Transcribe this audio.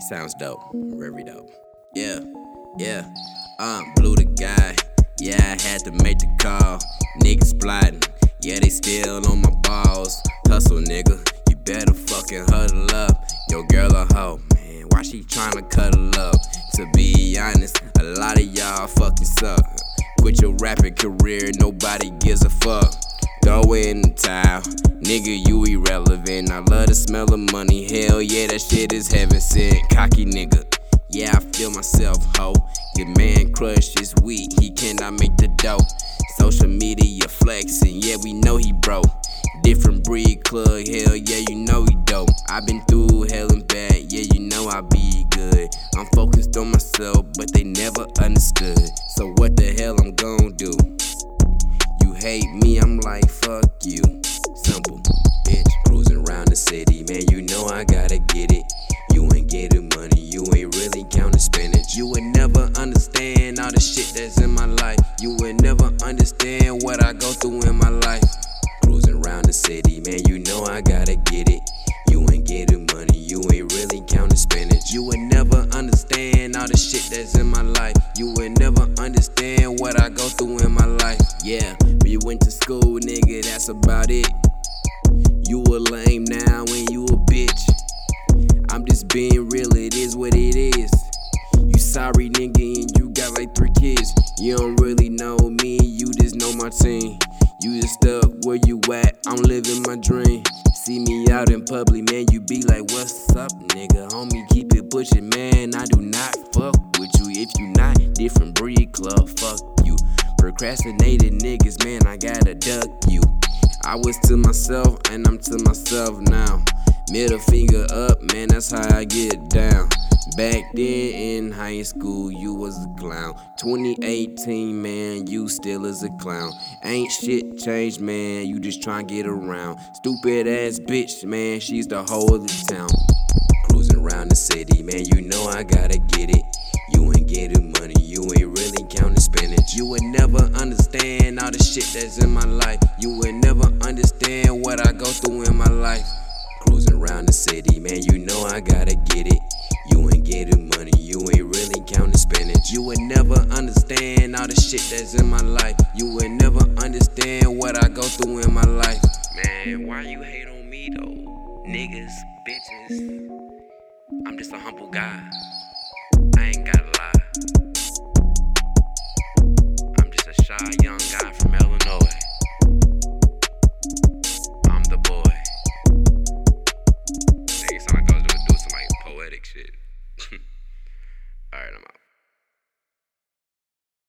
sounds dope. Very dope. Yeah, yeah. Um, blew the guy. Yeah, I had to make the call. Niggas plotting. Yeah, they still on my balls. Hustle, nigga. You better fucking huddle up. Your girl a hoe, man. Why she tryna cuddle up? To be honest, a lot of y'all fucking suck. Quit your rapping career, nobody gives a fuck. Throw in the towel, nigga, you the smell of money, hell yeah, that shit is heaven sent. Cocky nigga, yeah, I feel myself, ho. Your man crush is weak, he cannot make the dough. Social media flexing, yeah, we know he broke. Different breed club, hell yeah, you know he dope. i been through hell and back, yeah, you know I be good. I'm focused on myself, but they never understood. So what the hell I'm gonna do? You hate me, I'm like, fuck you. Simple, around the city, man, you know I gotta get it. You ain't getting money, you ain't really counting spinach. You would never understand all the shit that's in my life. You would never understand what I go through in my life. Cruising around the city, man, you know I gotta get it. You ain't getting money, you ain't really counting spinach. You would never understand all the shit that's in my life. You would never understand what I go through in my life. Yeah, you went to school, nigga, that's about it. You a lame now when you a bitch. I'm just being real, it is what it is. You sorry, nigga, and you got like three kids. You don't really know me, you just know my team. You just stuck where you at, I'm living my dream. See me out in public, man, you be like, what's up, nigga? Homie, keep it pushing, man. I do not fuck with you if you not different breed club, fuck you. Procrastinated niggas, man, I gotta duck you. I was to myself, and I'm to myself now. Middle finger up, man, that's how I get down. Back then in high school, you was a clown. 2018, man, you still is a clown. Ain't shit changed, man, you just trying to get around. Stupid ass bitch, man, she's the whole of the town. Cruising around the city, man, you know I gotta get it. You ain't getting money, you ain't really counting spinach. You would never understand all the shit that's in my life. You would never understand what I go through in my life. Cruising around the city, man, you know I gotta get it. You ain't getting money, you ain't really counting spinach. You would never understand all the shit that's in my life. You would never understand what I go through in my life. Man, why you hate on me though? Niggas, bitches. I'm just a humble guy.